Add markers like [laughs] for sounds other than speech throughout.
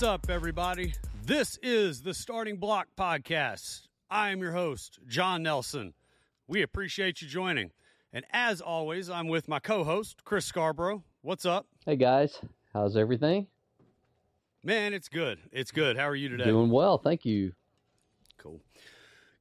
What's up, everybody? This is the Starting Block Podcast. I am your host, John Nelson. We appreciate you joining. And as always, I'm with my co host, Chris Scarborough. What's up? Hey guys, how's everything? Man, it's good. It's good. How are you today? Doing well, thank you. Cool.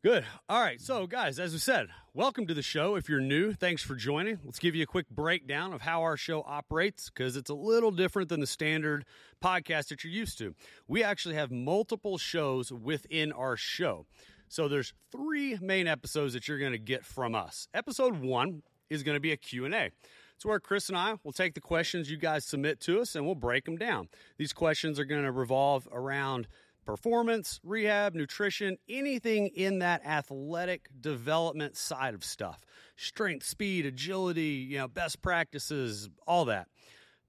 Good. All right. So, guys, as we said, welcome to the show. If you're new, thanks for joining. Let's give you a quick breakdown of how our show operates because it's a little different than the standard podcast that you're used to. We actually have multiple shows within our show. So, there's three main episodes that you're going to get from us. Episode one is going to be a Q&A. It's where Chris and I will take the questions you guys submit to us and we'll break them down. These questions are going to revolve around performance, rehab, nutrition, anything in that athletic development side of stuff. Strength, speed, agility, you know, best practices, all that.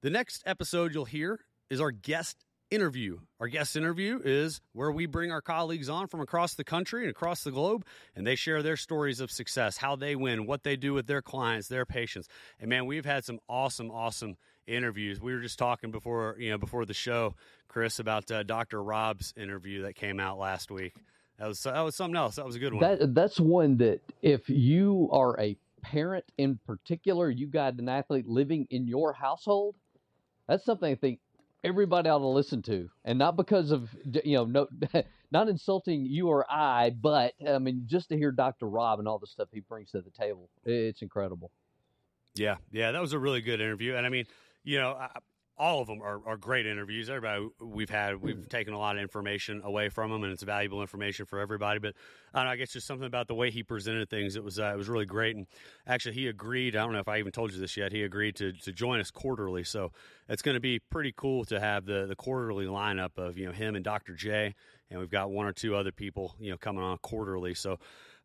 The next episode you'll hear is our guest interview. Our guest interview is where we bring our colleagues on from across the country and across the globe, and they share their stories of success, how they win, what they do with their clients, their patients. And man, we've had some awesome, awesome interviews. We were just talking before, you know, before the show, Chris, about uh, Dr. Rob's interview that came out last week. That was that was something else. That was a good one. That that's one that if you are a parent in particular, you got an athlete living in your household, that's something I think everybody ought to listen to, and not because of you know no, [laughs] not insulting you or I, but I mean just to hear Dr. Rob and all the stuff he brings to the table, it's incredible. Yeah, yeah, that was a really good interview, and I mean, you know, I, all of them are, are great interviews. Everybody we've had, we've taken a lot of information away from them, and it's valuable information for everybody. But I don't know, I guess just something about the way he presented things. It was uh, it was really great, and actually he agreed. I don't know if I even told you this yet. He agreed to to join us quarterly, so it's going to be pretty cool to have the the quarterly lineup of you know him and Dr. J, and we've got one or two other people you know coming on quarterly. So.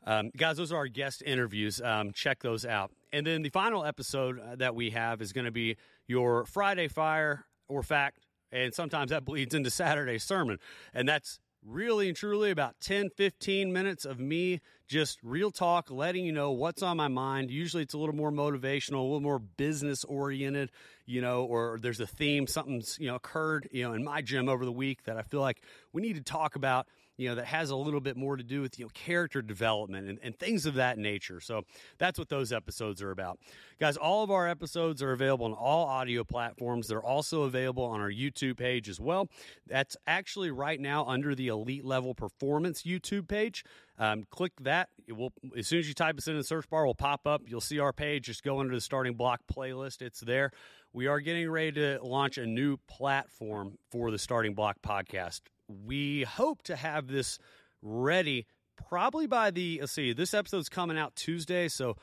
Um, guys, those are our guest interviews. Um, check those out. And then the final episode uh, that we have is going to be your Friday Fire or Fact, and sometimes that bleeds into Saturday sermon. And that's really and truly about 10, 15 minutes of me just real talk, letting you know what's on my mind. Usually it's a little more motivational, a little more business oriented, you know, or there's a theme, something's, you know, occurred, you know, in my gym over the week that I feel like we need to talk about you know, that has a little bit more to do with, you know, character development and, and things of that nature. So that's what those episodes are about. Guys, all of our episodes are available on all audio platforms. They're also available on our YouTube page as well. That's actually right now under the Elite Level Performance YouTube page. Um, click that. It will as soon as you type us in the search bar, will pop up. You'll see our page. Just go under the starting block playlist. It's there. We are getting ready to launch a new platform for the starting block podcast we hope to have this ready probably by the let's see this episode's coming out tuesday so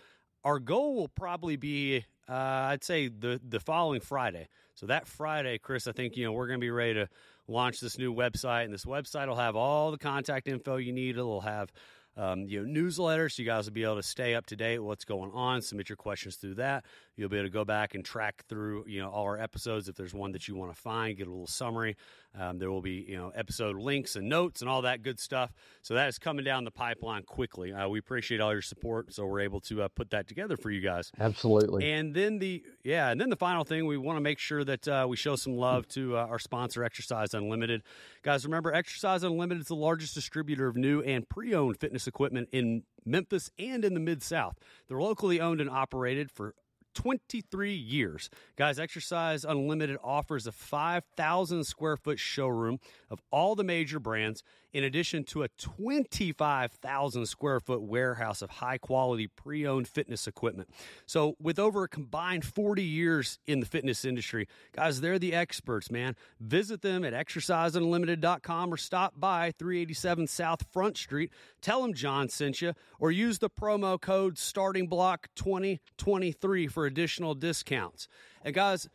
our goal will probably be uh, i'd say the the following friday so that friday chris i think you know we're going to be ready to launch this new website and this website will have all the contact info you need it'll have um, you know, newsletter, so you guys will be able to stay up to date with what's going on. Submit your questions through that. You'll be able to go back and track through, you know, all our episodes. If there's one that you want to find, get a little summary. Um, there will be, you know, episode links and notes and all that good stuff. So that is coming down the pipeline quickly. Uh, we appreciate all your support, so we're able to uh, put that together for you guys. Absolutely. And then the yeah, and then the final thing, we want to make sure that uh, we show some love to uh, our sponsor, Exercise Unlimited. Guys, remember, Exercise Unlimited is the largest distributor of new and pre-owned fitness equipment in Memphis and in the Mid South. They're locally owned and operated for 23 years. Guys, Exercise Unlimited offers a 5,000 square foot showroom of all the major brands, in addition to a 25,000 square foot warehouse of high quality pre owned fitness equipment. So, with over a combined 40 years in the fitness industry, guys, they're the experts, man. Visit them at exerciseunlimited.com or stop by 387 South Front Street. Tell them John sent you, or use the promo code Starting Block 2023 for additional discounts. And, guys,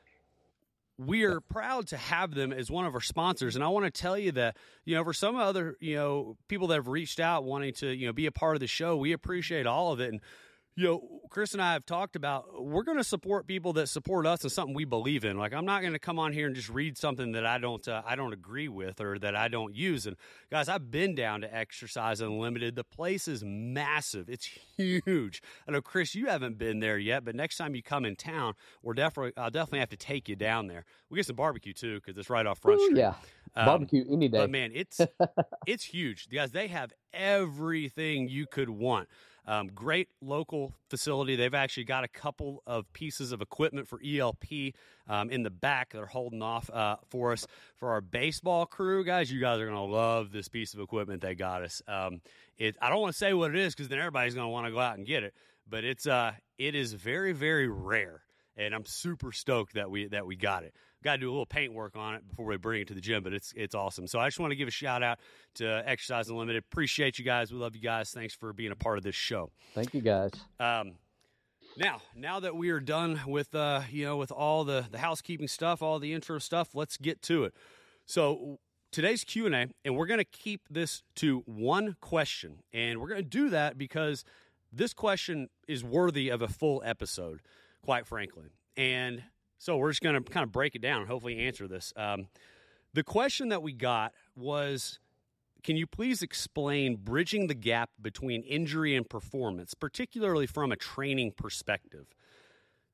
we are proud to have them as one of our sponsors. And i want to tell you that you know for some other you know people that have reached out wanting to you know be a part of the show we appreciate all of it. And you know, Chris and I have talked about we're going to support people that support us and something we believe in. Like I'm not going to come on here and just read something that I don't uh, I don't agree with or that I don't use. And guys, I've been down to Exercise Unlimited. The place is massive. It's huge. I know Chris, you haven't been there yet, but next time you come in town, we're definitely I'll definitely have to take you down there. We get some barbecue too because it's right off Front Ooh, Street. yeah, Um, barbecue any day. but man, it's [laughs] it's huge, guys. They have everything you could want. Um, great local facility. They've actually got a couple of pieces of equipment for ELP um, in the back. They're holding off uh, for us for our baseball crew, guys. You guys are gonna love this piece of equipment they got us. Um, it. I don't want to say what it is because then everybody's gonna want to go out and get it. But it's uh, it is very very rare, and I'm super stoked that we that we got it got to do a little paint work on it before we bring it to the gym, but it's it's awesome. So I just want to give a shout out to Exercise Unlimited. Appreciate you guys. We love you guys. Thanks for being a part of this show. Thank you, guys. Um, now, now that we are done with uh, you know with all the the housekeeping stuff, all the intro stuff, let's get to it. So today's Q and A, and we're going to keep this to one question, and we're going to do that because this question is worthy of a full episode, quite frankly, and so we're just going to kind of break it down and hopefully answer this. Um, the question that we got was Can you please explain bridging the gap between injury and performance, particularly from a training perspective?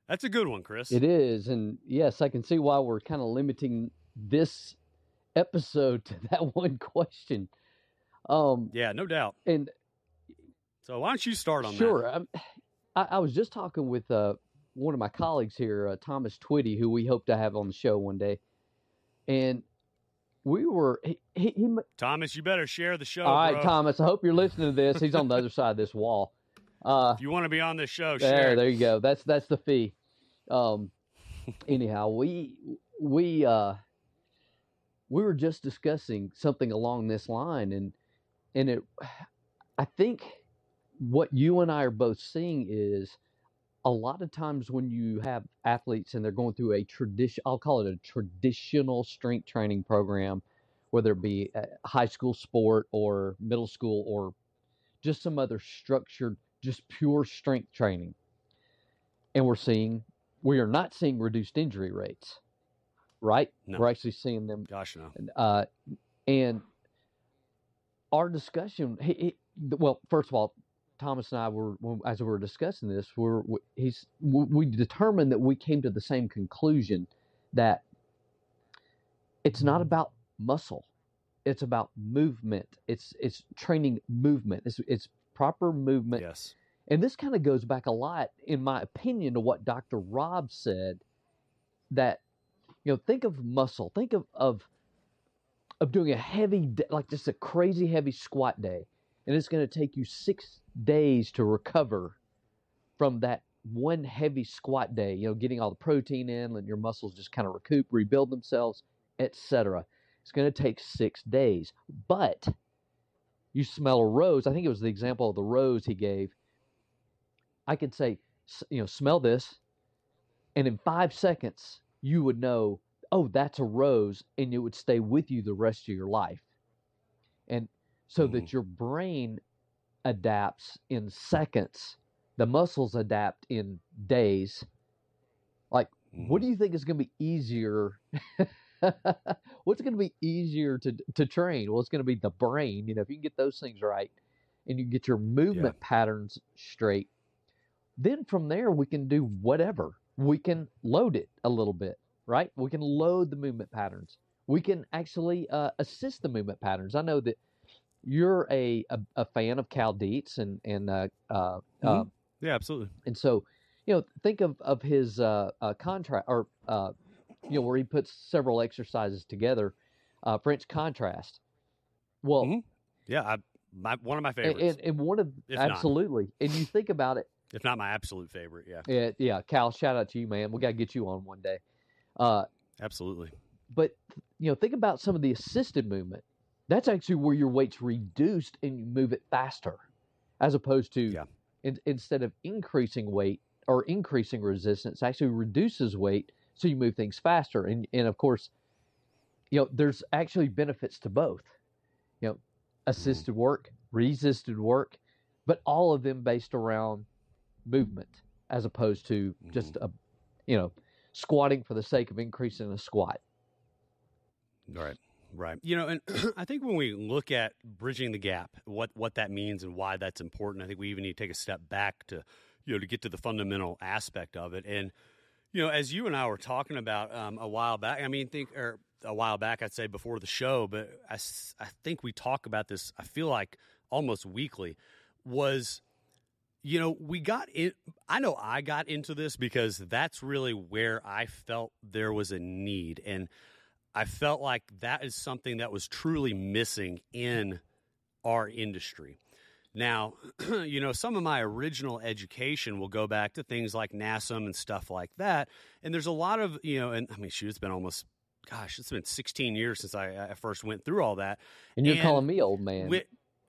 That's a good one, Chris. It is, and yes, I can see why we're kind of limiting this episode to [laughs] that one question. Um, Yeah, no doubt. and So why don't you start on that? sure, I'm- I, I was just talking with uh, one of my colleagues here, uh, Thomas Twitty, who we hope to have on the show one day, and we were he, he, he? Thomas, you better share the show. all right, bro. Thomas. I hope you're listening to this. He's on the other side of this wall. Uh, If you want to be on this show, there, share. there you go. That's that's the fee. Um, anyhow, we we uh we were just discussing something along this line, and and it, I think what you and I are both seeing is a lot of times when you have athletes and they're going through a tradition, I'll call it a traditional strength training program, whether it be a high school sport or middle school or just some other structured, just pure strength training. And we're seeing, we are not seeing reduced injury rates, right? No. We're actually seeing them Gosh, no. uh, and our discussion, he, he, well, first of all, Thomas and I were, as we were discussing this, we're, we- he's, we we determined that we came to the same conclusion that it's not mm-hmm. about muscle, it's about movement. It's it's training movement. It's it's proper movement Yes. and this kind of goes back a lot, in my opinion, to what Dr. Rob said. That you know, think of muscle. Think of of of doing a heavy, like just a crazy heavy squat day, and it's going to take you six days to recover from that one heavy squat day. You know, getting all the protein in, letting your muscles just kind of recoup, rebuild themselves, etc. It's going to take six days, but you smell a rose. I think it was the example of the rose he gave. I could say, you know, smell this, and in five seconds, you would know, oh, that's a rose, and it would stay with you the rest of your life. And so Mhm. that your brain adapts in seconds, the muscles adapt in days. Like, what Mm-hmm. do you think is going to be easier? [laughs] What's going to be easier to to train? Well, it's going to be the brain. You know, if you can get those things right, and you get your movement patterns straight, then from there we can do whatever. We can load it a little bit, right? We can load the movement patterns. We can actually uh, assist the movement patterns. I know that you're a a, a fan of Cal Dietz and and uh, uh, uh, Mhm. Yeah, absolutely. and so, you know, think of of his uh, uh, contract or uh, you know where he puts several exercises together, uh, French contrast. Well, Mhm. Yeah, I, my, one of my favorites, and, and one of If not. absolutely, and you think about it, if not my absolute favorite. Yeah, yeah, yeah, Cal, shout out to you, man. We got to get you on one day. Uh, absolutely. but you know, think about some of the assisted movement. That's actually where your weight's reduced and you move it faster, as opposed to Yeah. in, instead of increasing weight or increasing resistance, actually reduces weight, so you move things faster. And and of course, you know, there's actually benefits to both. You know, assisted work, resisted work, but all of them based around movement as opposed to just Mm-hmm. a, you know, squatting for the sake of increasing a squat. Right. Right. You know, and [clears throat] I think when we look at bridging the gap, what what that means and why that's important, I think we even need to take a step back to, you know, to get to the fundamental aspect of it. And you know, as you and I were talking about um, a while back, I mean, think or a while back, I'd say before the show, but I, I think we talk about this. I feel like almost weekly was you know, we got in. I know I got into this because that's really where I felt there was a need. And I felt like that is something that was truly missing in our industry. Now, [clears throat] you know, some of my original education will go back to things like NASM and stuff like that. And there's a lot of, you know, and I mean, shoot, it's been almost, gosh, it's been 16 years since I, I first went through all that. And you're And calling me old man.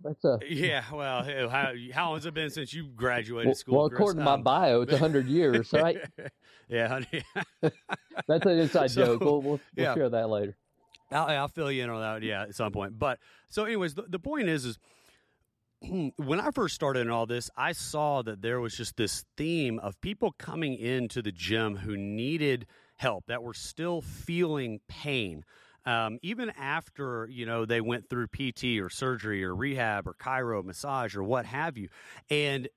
That's a yeah, well, how, how long has it been since you graduated well, school? well, Chris? according to my Um, bio, it's hundred years, [laughs] right? yeah. [laughs] That's an inside So, joke. We'll, we'll, we'll share that later. I'll, I'll fill you in on that, yeah, at some point. But so, anyways, the, the point is, is [clears throat] when I first started in all this, I saw that there was just this theme of people coming into the gym who needed help, that were still feeling pain. Um, even after you know they went through PT or surgery or rehab or chiro massage or what have you, and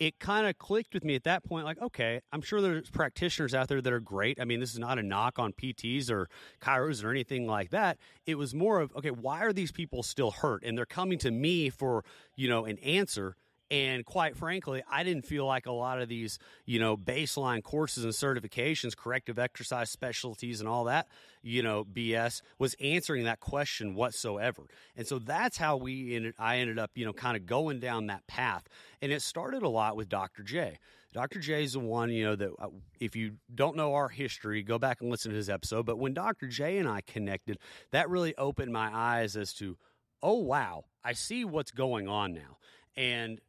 it kind of clicked with me at that point like okay i'm sure there's practitioners out there that are great. I mean this is not a knock on pts or chiros or anything like that. It was more of okay why are these people still hurt? And they're coming to me for you know an answer and quite frankly i didn't feel like a lot of these you know baseline courses and certifications corrective exercise specialties and all that you know bs was answering that question whatsoever. And so that's how we ended i ended up you know kind of going down that path. And it started a lot with dr j. Dr j is the one you know that uh, if you don't know our history go back and listen to his episode. But when dr j and i connected that really opened my eyes as to oh wow i see what's going on now. And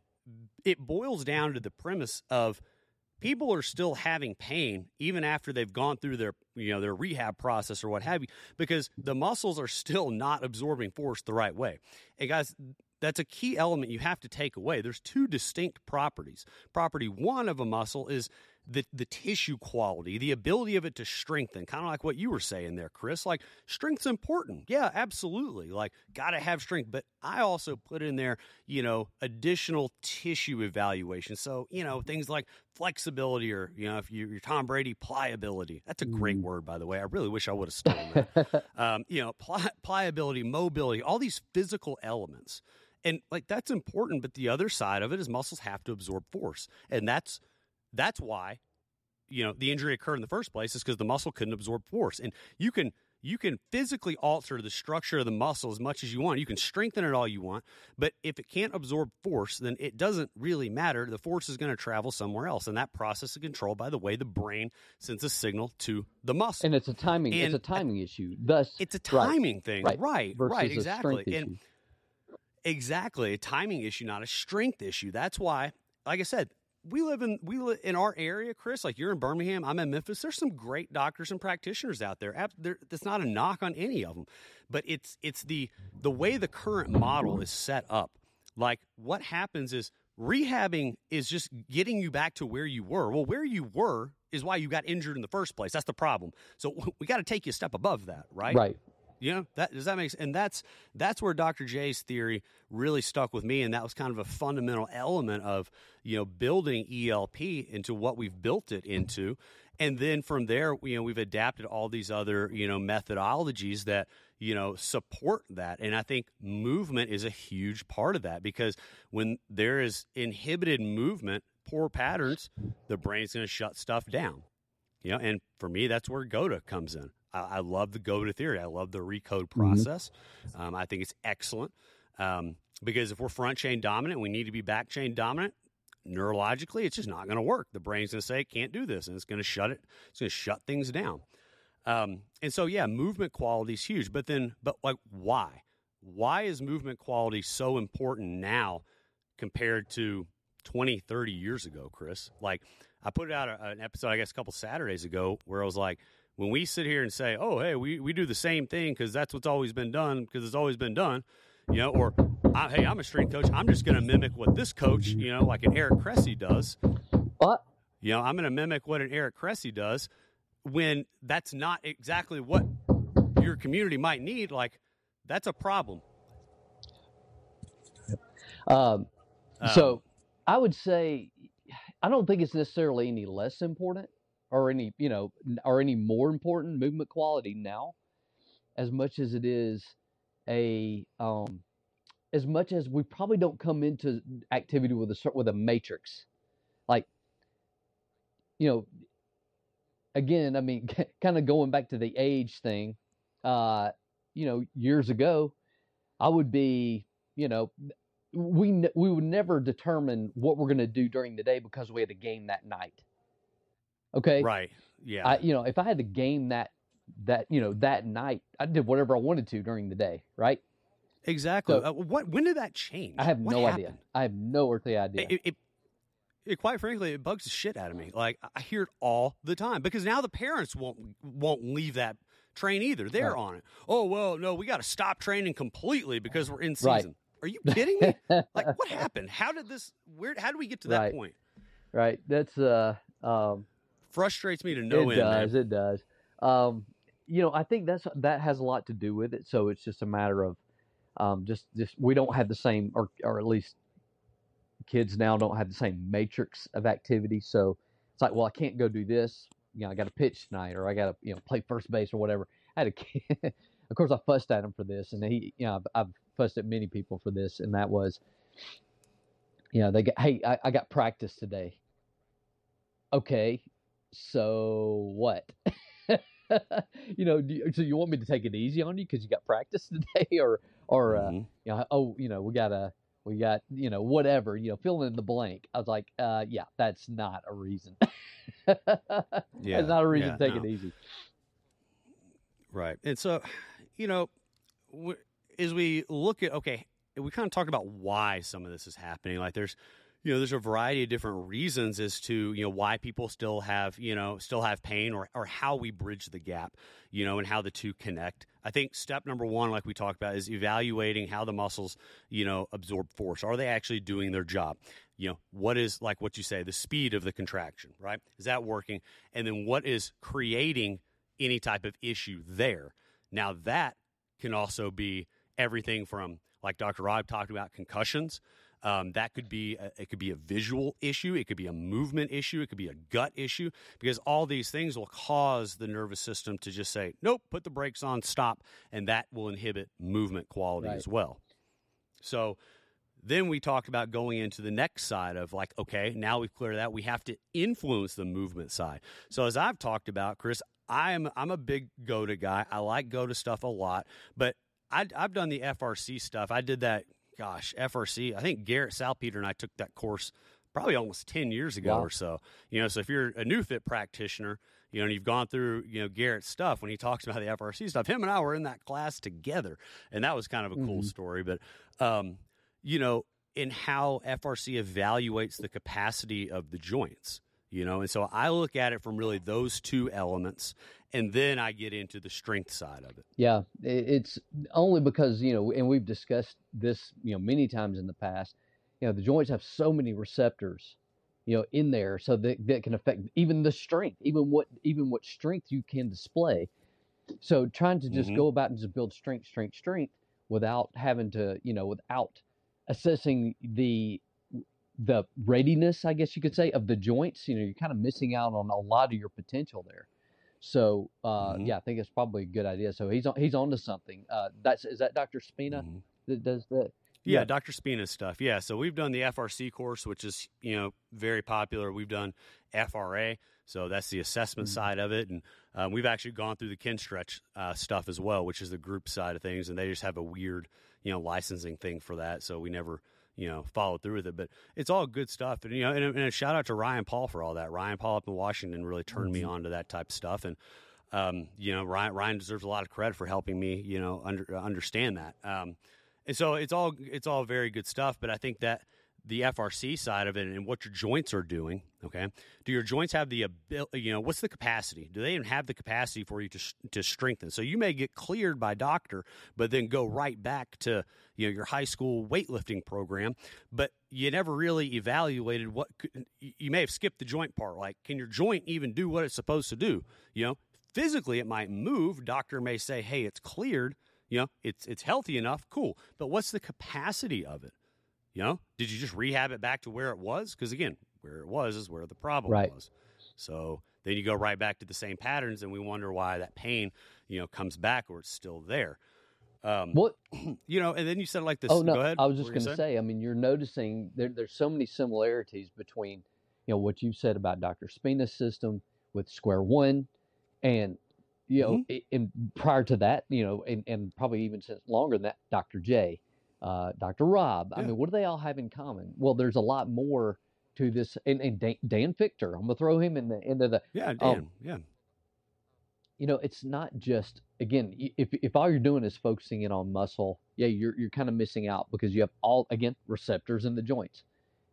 it boils down to the premise of people are still having pain even after they've gone through their you know their rehab process or what have you because the muscles are still not absorbing force the right way. And guys that's a key element you have to take away. There's two distinct properties. Property one of a muscle is the the tissue quality, the ability of it to strengthen, kind of like what you were saying there, Chris. Like strength's important. Yeah, absolutely. Like got to have strength, but I also put in there, you know, additional tissue evaluation. So, you know, things like flexibility or, you know, if you, you're Tom Brady, pliability. That's a great Mm. word, by the way. I really wish I would have stolen that. [laughs] um, you know, pli- pliability, mobility, all these physical elements. And like that's important, but the other side of it is muscles have to absorb force. And that's that's why you know the injury occurred in the first place is because the muscle couldn't absorb force and you can you can physically alter the structure of the muscle as much as you want you can strengthen it all you want but if it can't absorb force then it doesn't really matter the force is going to travel somewhere else and that process is controlled by the way the brain sends a signal to the muscle And it's a timing. And- it's a timing issue. Thus, it's a right, timing thing right, right right exactly and issue. Exactly, a timing issue, not a strength issue. That's why, like I said, we live in we live in our area, Chris. Like you're in Birmingham, I'm in Memphis. There's some great doctors and practitioners out there. That's not a knock on any of them, but it's it's the the way the current model is set up. Like what happens is rehabbing is just getting you back to where you were. Well, where you were is why you got injured in the first place. That's the problem. So [laughs] we got to take you a step above that, right? right. You know that does that make sense? And that's that's where Dr. J's theory really stuck with me, and that was kind of a fundamental element of you know building ELP into what we've built it into, and then from there, you know, we've adapted all these other you know methodologies that you know support that, and I think movement is a huge part of that because when there is inhibited movement, poor patterns, the brain's going to shut stuff down. You know, and for me, that's where GOTA comes in. I, I love the go to theory. I love the recode process. Um, I think it's excellent um, because if we're front chain dominant, we need to be back chain dominant. Neurologically, it's just not going to work. The brain's going to say, "Can't do this," and it's going to shut it. It's going to shut things down. Um, and so, yeah, movement quality is huge. But then, but like, why? Why is movement quality so important now compared to 20, 30 years ago, Chris? Like, I put out a, an episode, I guess, a couple Saturdays ago where I was like, when we sit here and say, oh, hey, we, we do the same thing because that's what's always been done because it's always been done, you know, or I, hey, I'm a strength coach. I'm just going to mimic what this coach, you know, like an Eric Cressey does. What? You know, I'm going to mimic what an Eric Cressey does when that's not exactly what your community might need. Like, that's a problem. Um, Um, so I would say I don't think it's necessarily any less important or any you know or any more important movement quality now, as much as it is a um, as much as we probably don't come into activity with a with a matrix, like you know. Again, I mean, [laughs] kind of going back to the age thing, uh, you know, years ago, I would be, you know, we we would never determine what we're going to do during the day because we had a game that night. Okay, right. Yeah. I you know if I had the game that that you know that night, I did whatever I wanted to during the day. Right? exactly. so- Uh, what? When did that change? I have What no idea. I have no earthly idea. It, it, it, quite frankly, it bugs the shit out of me. Like I hear it all the time because now the parents won't won't leave that train either. They're Right. on it. Oh well, no, we got to stop training completely because we're in Right. season. Are you kidding me? [laughs] like what happened? How did this? Where? How did we get to that Right. point? right? That's uh um Frustrates me to no it end. does. man. It does. Um, you know, I think that's that has a lot to do with it. So it's just a matter of um, just just we don't have the same, or or at least kids now don't have the same matrix of activity. So it's like, well, I can't go do this. You know, I got to pitch tonight, or I got to you know play first base or whatever. I had a [laughs] kid. of course, I fussed at him for this, and he, you know, I've, I've fussed at many people for this, and that was, you know, they got, hey, I, I got practice today. Okay, so what? [laughs] you know, do you, so you want me to take it easy on you because you got practice [laughs] today, or or uh, Mhm. you know, oh, you know, we gotta, we got, you know, whatever, you know, fill in the blank. I was like, uh, yeah, that's not a reason. [laughs] Yeah, that's not a reason yeah, to take no. it easy. Right. And so, you know, as we look at, okay, we kind of talked about why some of this is happening. Like there's, you know, there's a variety of different reasons as to, you know, why people still have, you know, still have pain or, or how we bridge the gap, you know, and how the two connect. I think step number one, like we talked about, is evaluating how the muscles, you know, absorb force. Are they actually doing their job? You know, what is, like what you say, the speed of the contraction, right? Is that working? And then what is creating any type of issue there. Now that can also be everything from like Dr. Rob talked about concussions. Um, that could be a, it could be a visual issue, it could be a movement issue, it could be a gut issue because all these things will cause the nervous system to just say, "Nope, put the brakes on, stop," and that will inhibit movement quality Right. as well. So then we talked about going into the next side of like, okay, now we've cleared that. We have to influence the movement side. So as I've talked about, Chris, I'm I'm a big go to guy. I like go to stuff a lot, but I, I've done the FRC stuff. I did that. Gosh, FRC. I think Garrett Salpeter and I took that course probably almost ten years ago Wow. or so. You know, so if you're a NeuFit practitioner, you know, and you've gone through you know Garrett's stuff when he talks about the FRC stuff, him and I were in that class together, and that was kind of a cool Mhm. story. But um, you know, in how FRC evaluates the capacity of the joints, you know, and so I look at it from really those two elements, and then I get into the strength side of it. Yeah, it's only because you know, and we've discussed this you know many times in the past. You know, the joints have so many receptors, you know, in there, so that that can affect even the strength, even what even what strength you can display. So trying to just Mhm. go about and just build strength, strength, strength without having to, you know, without assessing the the readiness, I guess you could say, of the joints. You know, you're kind of missing out on a lot of your potential there. So uh, Mhm. yeah, I think it's probably a good idea. So he's on he's on to something. Uh, that's is that Dr. Spina Mhm. that does that? Yeah, Yeah. Dr. Spina's stuff. Yeah, so we've done the FRC course, which is you know very popular. We've done FRA, so that's the assessment Mhm. side of it, and um, we've actually gone through the Kinstretch uh, stuff as well, which is the group side of things, and they just have a weird you know licensing thing for that, so we never you know followed through with it. But it's all good stuff, and you know, and, a- and a shout out to Ryan Paul for all that. Ryan Paul up in Washington really turned me Mhm. on to that type of stuff, and um, you know, Ryan Ryan deserves a lot of credit for helping me you know under, understand that. Um, and so it's all it's all very good stuff but i think that the FRC side of it and what your joints are doing. Okay, do your joints have the ability? You know, what's the capacity? Do they even have the capacity for you to to strengthen? So you may get cleared by doctor, but then go right back to you know your high school weightlifting program, but you never really evaluated what you may have skipped the joint part. Like, can your joint even do what it's supposed to do? You know, physically it might move. Doctor may say, "Hey, it's cleared." You know, it's it's healthy enough, cool. But what's the capacity of it? You know, did you just rehab it back to where it was? Because again, where it was is where the problem right. was. So then you go right back to the same patterns, and we wonder why that pain, you know, comes back or it's still there. Um, what [clears throat] you know, and then you said like this. Oh no, go ahead. I was just going to say. I mean, you're noticing there, there's so many similarities between you know what you said about Dr. Spina's system with Square One, and you know, mm-hmm. in, prior to that, you know, and, and probably even since longer than that, Dr. J uh, Dr. Rob. Yeah. I mean, what do they all have in common? Well, there's a lot more to this. And, and Dan, Dan, Fichter, I'm gonna throw him in the into the yeah, Dan, um, yeah. You know, it's not just again, if if all you're doing is focusing in on muscle, yeah, you're you're kind of missing out because you have all again receptors in the joints.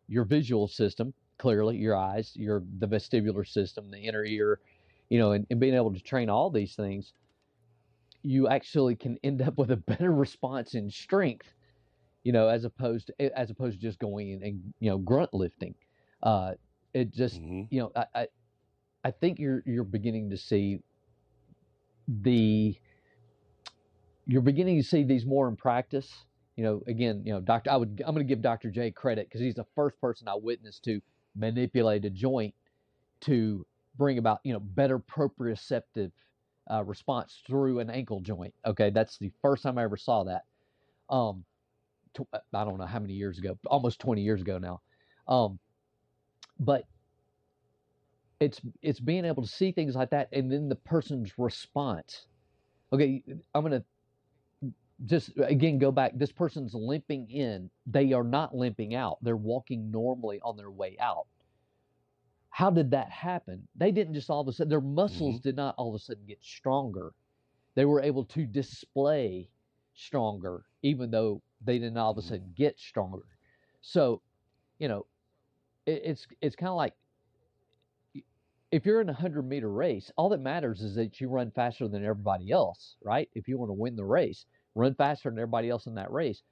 Your visual system, clearly, your eyes, your the vestibular system, the inner ear, you know, and, and being able to train all these things, you actually can end up with a better [laughs] response in strength you know, as opposed to as opposed to just going in and you know grunt lifting. Uh, it just mm-hmm. you know I, I I think you're you're beginning to see the you're beginning to see these more in practice. You know, again, you know, Doctor, I would I'm going to give Dr. J credit because he's the first person I witnessed to manipulate a joint to bring about you know better proprioceptive uh, response through an ankle joint. Okay, that's the first time I ever saw that. Um, uh, I don't know how many years ago, almost 20 years ago now. Um, but it's it's being able to see things like that and then the person's response. Okay, I'm going to just again go back. This person's limping in. They are not limping out. They're walking normally on their way out. How did that happen? They didn't just all of a sudden, their muscles mm-hmm. did not all of a sudden get stronger. They were able to display stronger, even though they didn't all of a sudden get stronger. So, you know, it, it's it's kind of like if you're in a hundred meter race, all that matters is that you run faster than everybody else, right? If you want to win the race, run faster than everybody else in that race.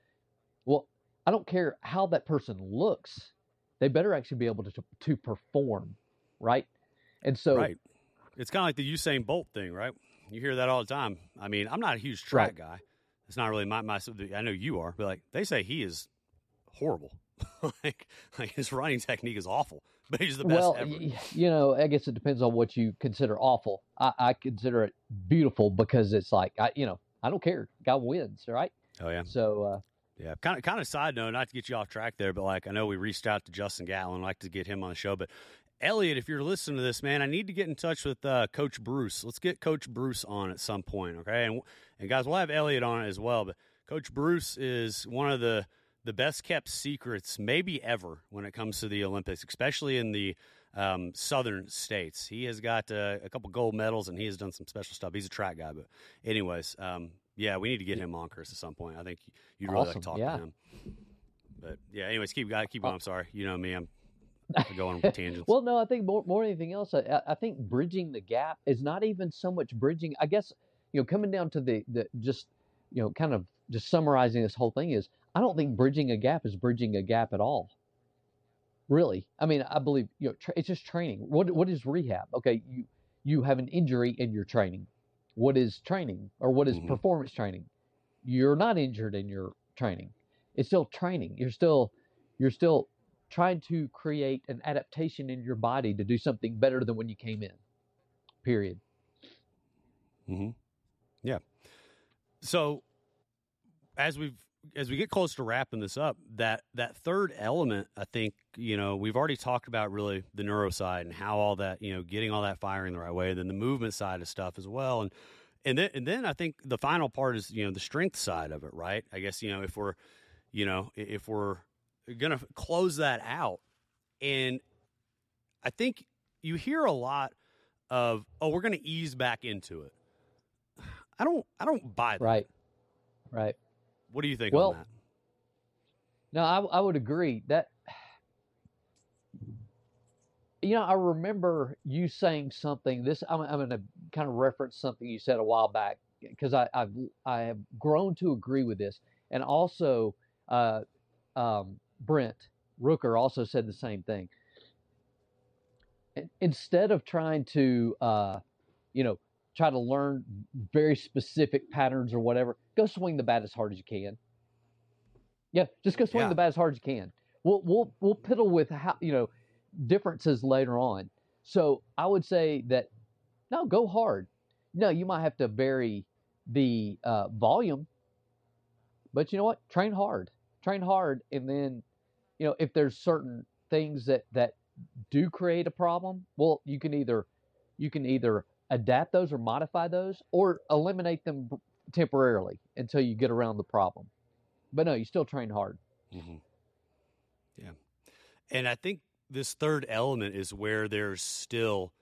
Well, I don't care how that person looks; they better actually be able to to, to perform, right? And so, right, it's kind of like the Usain Bolt thing, right? You hear that all the time. I mean, I'm not a huge track right. guy, it's not really my, my I know you are, but like they say he is horrible. [laughs] like, like his running technique is awful, [laughs] but he's the best well, ever. you know, I guess it depends on what you consider awful. I, I consider it beautiful because it's like I, you know, I don't care. Guy wins, right? Oh yeah. So. uh yeah, kind of, kind of side note, not to get you off track there, but like I know we reached out to Justin Gatlin, like to get him on the show, but Elliot, if you're listening to this, man, I need to get in touch with uh, Coach Bruce. Let's get Coach Bruce on at some point, okay? And and guys, we'll have Elliot on it as well. But Coach Bruce is one of the the best kept secrets, maybe ever, when it comes to the Olympics, especially in the um, southern states. He has got uh, a couple gold medals, and he has done some special stuff. He's a track guy, but anyways, um, yeah, we need to get him on, Chris, at some point. I think you'd really awesome. like to talk yeah. to him. But yeah, anyways, keep keep uh, going. I'm sorry, you know me, I'm [laughs] going on tangents. well, no, I think more more than anything else, I, I think bridging the gap is not even so much bridging. I guess you know, coming down to the the just you know, kind of just summarizing this whole thing is, I don't think bridging a gap is bridging a gap at all. Really, I mean, I believe you know, tra- it's just training. What what is rehab? Okay, you you have an injury in your training. What is training or what is mm-hmm. performance training? You're not injured in your training. It's still training. You're still you're still trying to create an adaptation in your body to do something better than when you came in. Period. Mm-hmm. Yeah. So as we've as we get close to wrapping this up, that that third element, I think, you know, we've already talked about really the neuro side and how all that, you know, getting all that firing the right way, then the movement side of stuff as well. And and then and then I think the final part is, you know, the strength side of it, right? I guess, you know, if we're you know, if we're to close that out. And I think you hear a lot of, oh, we're to ease back into it. [sighs] I don't, I don't buy that. Right. Right. What do you think well, on that? No, I, I would agree that you know, I remember you saying something. This I'm, I'm going to kind of reference something you said a while back because I I've I have grown to agree with this, and also uh, um, Brent Rooker also said the same thing. Instead of trying to, uh, you know, try to learn very specific patterns or whatever, go swing the bat as hard as you can. Yeah, just go swing Yeah. the bat as hard as you can. We'll we'll we'll piddle with how you know differences later on. So I would say that no, go hard. No, you might have to vary the uh, volume, but you know what? Train hard. Train hard, and then you know if there's certain things that that do create a problem, well, you can either you can either adapt those or modify those, or eliminate them temporarily until you get around the problem. But no, you still train hard. hmm Yeah. And I think this third element is where there's still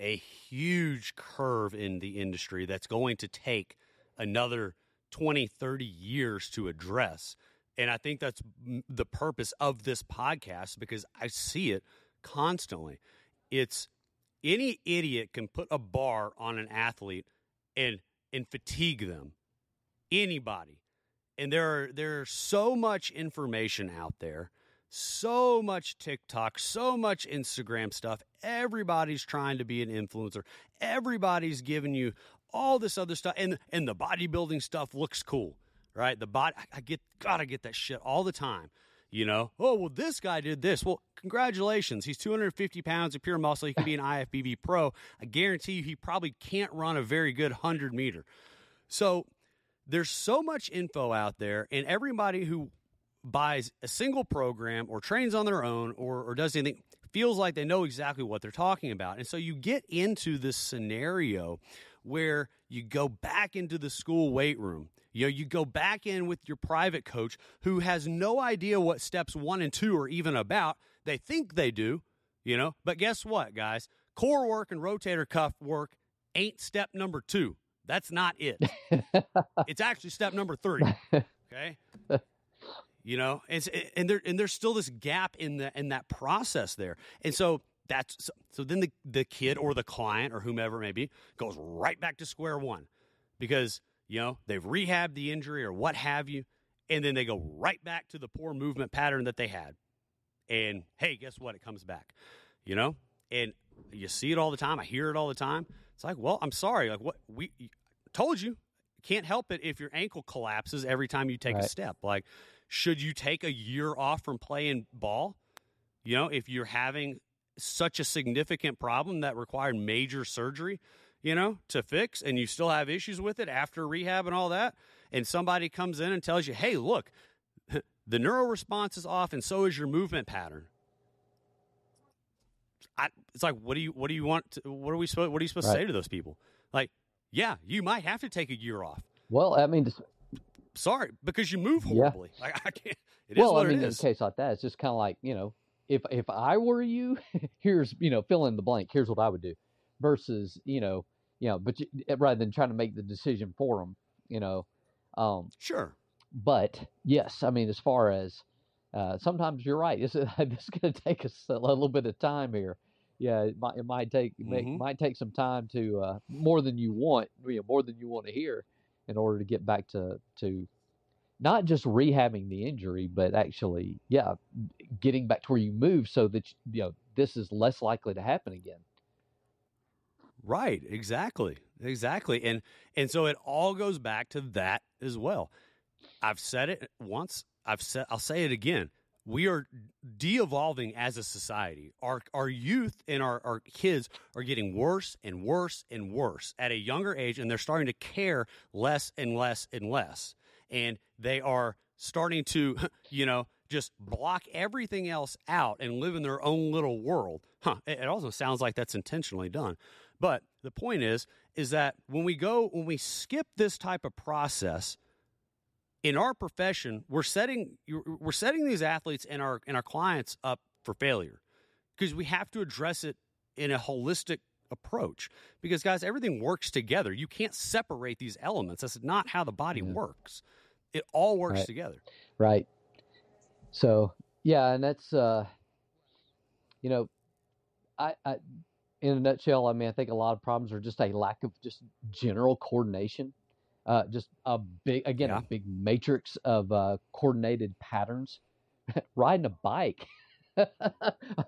a huge curve in the industry that's going to take another 20, 30 years to address. And I think that's the purpose of this podcast because I see it constantly. It's any idiot can put a bar on an athlete and and fatigue them. Anybody. And there are there's so much information out there so much tiktok so much instagram stuff. Everybody's trying to be an influencer. Everybody's giving you all this other stuff and and the bodybuilding stuff looks cool right? The body i get gotta get that shit all the time you know oh well this guy did this. Well congratulations. He's 250 pounds of pure muscle. He can be an ifbb pro. I guarantee you he probably can't run a very good 100 meter. So there's so much info out there, and everybody who buys a single program or trains on their own or, or does anything feels like they know exactly what they're talking about. And so you get into this scenario where you go back into the school weight room. You know, you go back in with your private coach who has no idea what steps one and two are even about. They think they do, you know, but guess what, guys? Core work and rotator cuff work ain't step number two. That's not it. [laughs] it's actually step number three. Okay. [laughs] You know, and, and there and there's still this gap in the in that process there, and so that's so, so then the the kid or the client or whomever it may be goes right back to square one because you know they've rehabbed the injury or what have you, and then they go right back to the poor movement pattern that they had, and hey, guess what? It comes back, you know, and you see it all the time. I hear it all the time. It's like, well, I'm sorry, like what we told you can't help it if your ankle collapses every time you take a step. Like, should you take a year off from playing ball? You know, if you're having such a significant problem that required major surgery, you know, to fix, and you still have issues with it after rehab and all that, and somebody comes in and tells you, hey, look, [laughs] the neuro response is off, and so is your movement pattern. I, it's like, what do you, what do you want? To, what are we supposed, what are you supposed to say to those people? Like, yeah, you might have to take a year off. Well, I mean, just, Sorry, because you move Yeah. horribly. Like I can't. It is well, I mean, in a case like that, it's just kind of like you know, if if I were you, [laughs] here's you know, fill in the blank. Here's what I would do, versus you know, you know, but you, eh, rather than trying to make the decision for them, you know, um, Sure. but yes, I mean, as far as uh, sometimes you're right. This is [laughs] this going to take us a little bit of time here. Yeah, it might it might take make, Mhm. might take some time to uh, more than you want, you know, more than you want to hear, in order to get back to to not just rehabbing the injury, but actually, yeah, getting back to where you move so that you know this is less likely to happen again. Right. Exactly. Exactly. And and so it all goes back to that as well. I've said it once. I've said. I'll say it again. We are de-evolving as a society. Our our youth and our, our kids are getting worse and worse and worse at a younger age, and they're starting to care less and less and less. And they are starting to, [laughs] you know, just block everything else out and live in their own little world. Huh. It also sounds like that's intentionally done. But the point is, is that when we go, when we skip this type of process in our profession, we're setting we're setting these athletes and our and our clients up for failure because we have to address it in a holistic approach. Because guys, everything works together. You can't separate these elements. That's not how the body Yeah. works. It all works Right. together. Right. So yeah, and that's uh, you know, I, I, in a nutshell, I mean, I think a lot of problems are just a lack of just general coordination. Uh, just a big, again, Yeah. a big matrix of uh, coordinated patterns. [laughs] riding a bike. [laughs] I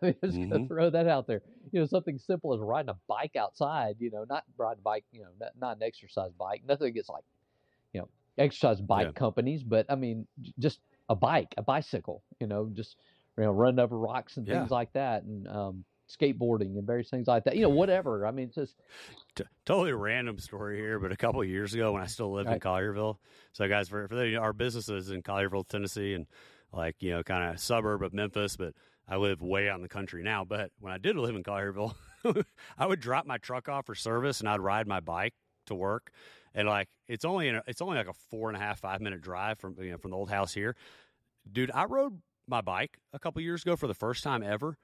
mean, I'm just gonna Mhm. throw that out there. You know, something simple as riding a bike outside. You know, not riding a bike. You know, not, not an exercise bike. Nothing gets like, you know, exercise bike Yeah. companies, but I mean, just a bike, a bicycle. You know, just you know, running over rocks and Yeah. things like that, and um, skateboarding and various things like that. You know, whatever. I mean, it's just T- totally random story here, but a couple of years ago when I still lived in Collierville. So, guys, for, for the, our businesses in Collierville, Tennessee, and like, you know, kind of suburb of Memphis, but I live way out in the country now. But when I did live in Collierville, [laughs] I would drop my truck off for service and I'd ride my bike to work. And like, it's only, a, it's only like a four and a half, five minute drive from, you know, from the old house here. Dude, I rode my bike a couple years ago for the first time ever.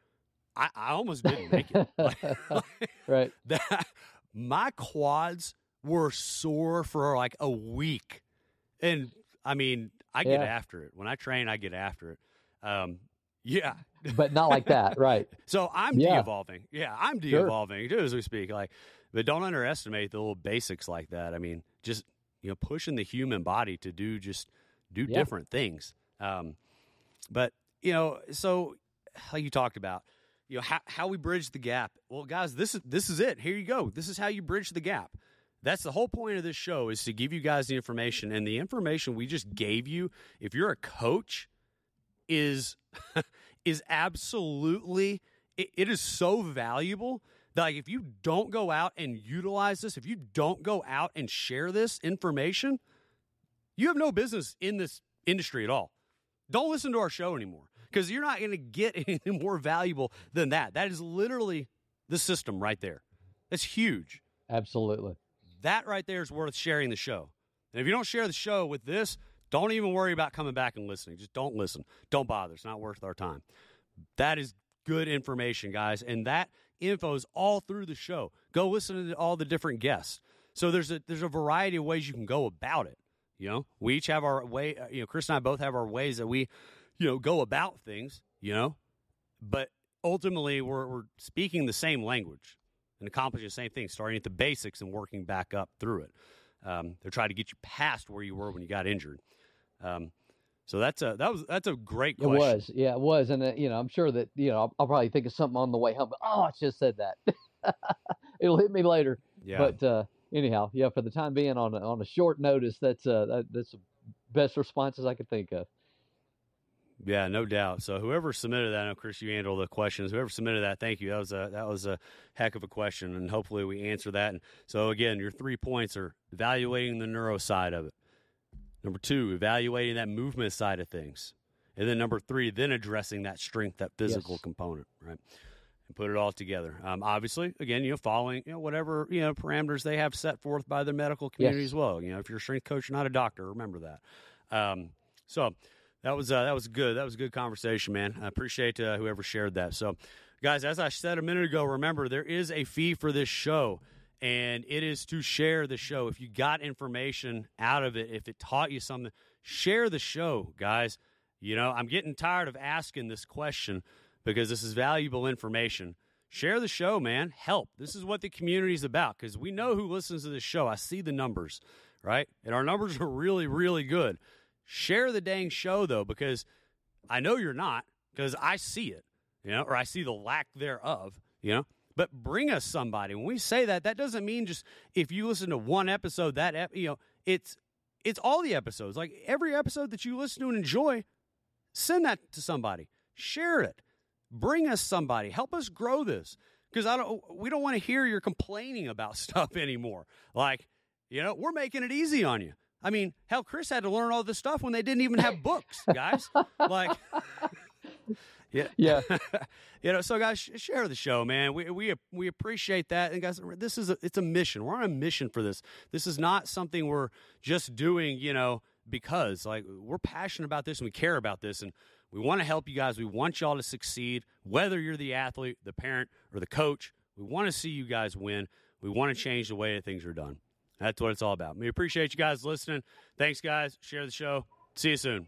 I, I almost didn't make it. [laughs] Like- [laughs] right. [laughs] that my quads were sore for like a week and i mean i get Yeah. after it when i train i get after it um yeah But not like that. Right. so i'm Yeah. de-evolving yeah i'm de-evolving too as we speak like but don't underestimate the little basics like that. I mean just you know pushing the human body to do just do Yeah. different things. Um but you know so like you talked about you know how, how we bridge the gap. Well guys this is this is it. Here you go. This is how you bridge the gap. That's the whole point of this show is to give you guys the information and the information we just gave you if you're a coach is [laughs] is absolutely it, it is so valuable like if you don't go out and utilize this if you don't go out and share this information you have no business in this industry at all don't listen to our show anymore because you're not going to get [laughs] anything more valuable than that that is literally the system right there that's huge Absolutely. that right there is worth sharing the show. And if you don't share the show with this, don't even worry about coming back and listening. Just don't listen. Don't bother. It's not worth our time. That is good information, guys. And that info is all through the show. Go listen to all the different guests. So there's a there's a variety of ways you can go about it. You know, we each have our way. uh, You know, Chris and I both have our ways that we, you know, go about things. You know, but ultimately we're we're speaking the same language and accomplishing the same thing, starting at the basics and working back up through it. Um, they're trying to get you past where you were when you got injured. Um, so that's a that was that's a great question. It was, yeah, it was, and uh, you know, I'm sure that you know, I'll, I'll probably think of something on the way home. But, oh, I have said that. [laughs] It'll hit me later. Yeah, But uh, anyhow, yeah, for the time being, on a, on a short notice, that's uh, that, that's the best responses I could think of. yeah, no doubt. So whoever submitted that, I know Chris, you handled the questions. Whoever submitted that, thank you. That was a that was a heck of a question, and hopefully we answer that. And so again, your three points are evaluating the neuro side of it. Number two, evaluating that movement side of things. And then number three, then addressing that strength, that physical Yes. component, right? And put it all together. Um, obviously, again, you know, following you know whatever you know parameters they have set forth by the medical community Yes. as well. You know, if you're a strength coach, you're not a doctor. Remember that. Um, so that was uh, that was good. That was a good conversation, man. I appreciate uh, whoever shared that. So, guys, as I said a minute ago, remember there is a fee for this show, and it is to share the show. If you got information out of it, if it taught you something, share the show, guys. You know, I'm getting tired of asking this question because this is valuable information. Share the show, man. Help. This is what the community is about because we know who listens to this show. I see the numbers, right? And our numbers [laughs] are really, really good. Share the dang show, though, because I know you're not because I see it, you know, or I see the lack thereof, you know. But bring us somebody. When we say that, that doesn't mean just if you listen to one episode, that, ep- you know, it's it's all the episodes. Like every episode that you listen to and enjoy, send that to somebody. Share it. Bring us somebody. Help us grow this. Because I don't we don't want to hear you're complaining about [laughs] stuff anymore. Like, you know, we're making it easy on you. I mean, hell, Chris had to learn all this stuff when they didn't even have books, guys. like Yeah. [laughs] Yeah. you know, so guys, sh- share the show, man. We we we appreciate that, and guys, this is a, it's a mission. We're on a mission for this. This is not something we're just doing, you know, because like we're passionate about this and we care about this, and we want to help you guys. We want y'all to succeed, whether you're the athlete, the parent, or the coach. We want to see you guys win. We want to change the way that things are done. That's what it's all about. We appreciate you guys listening. Thanks, guys. Share the show. See you soon.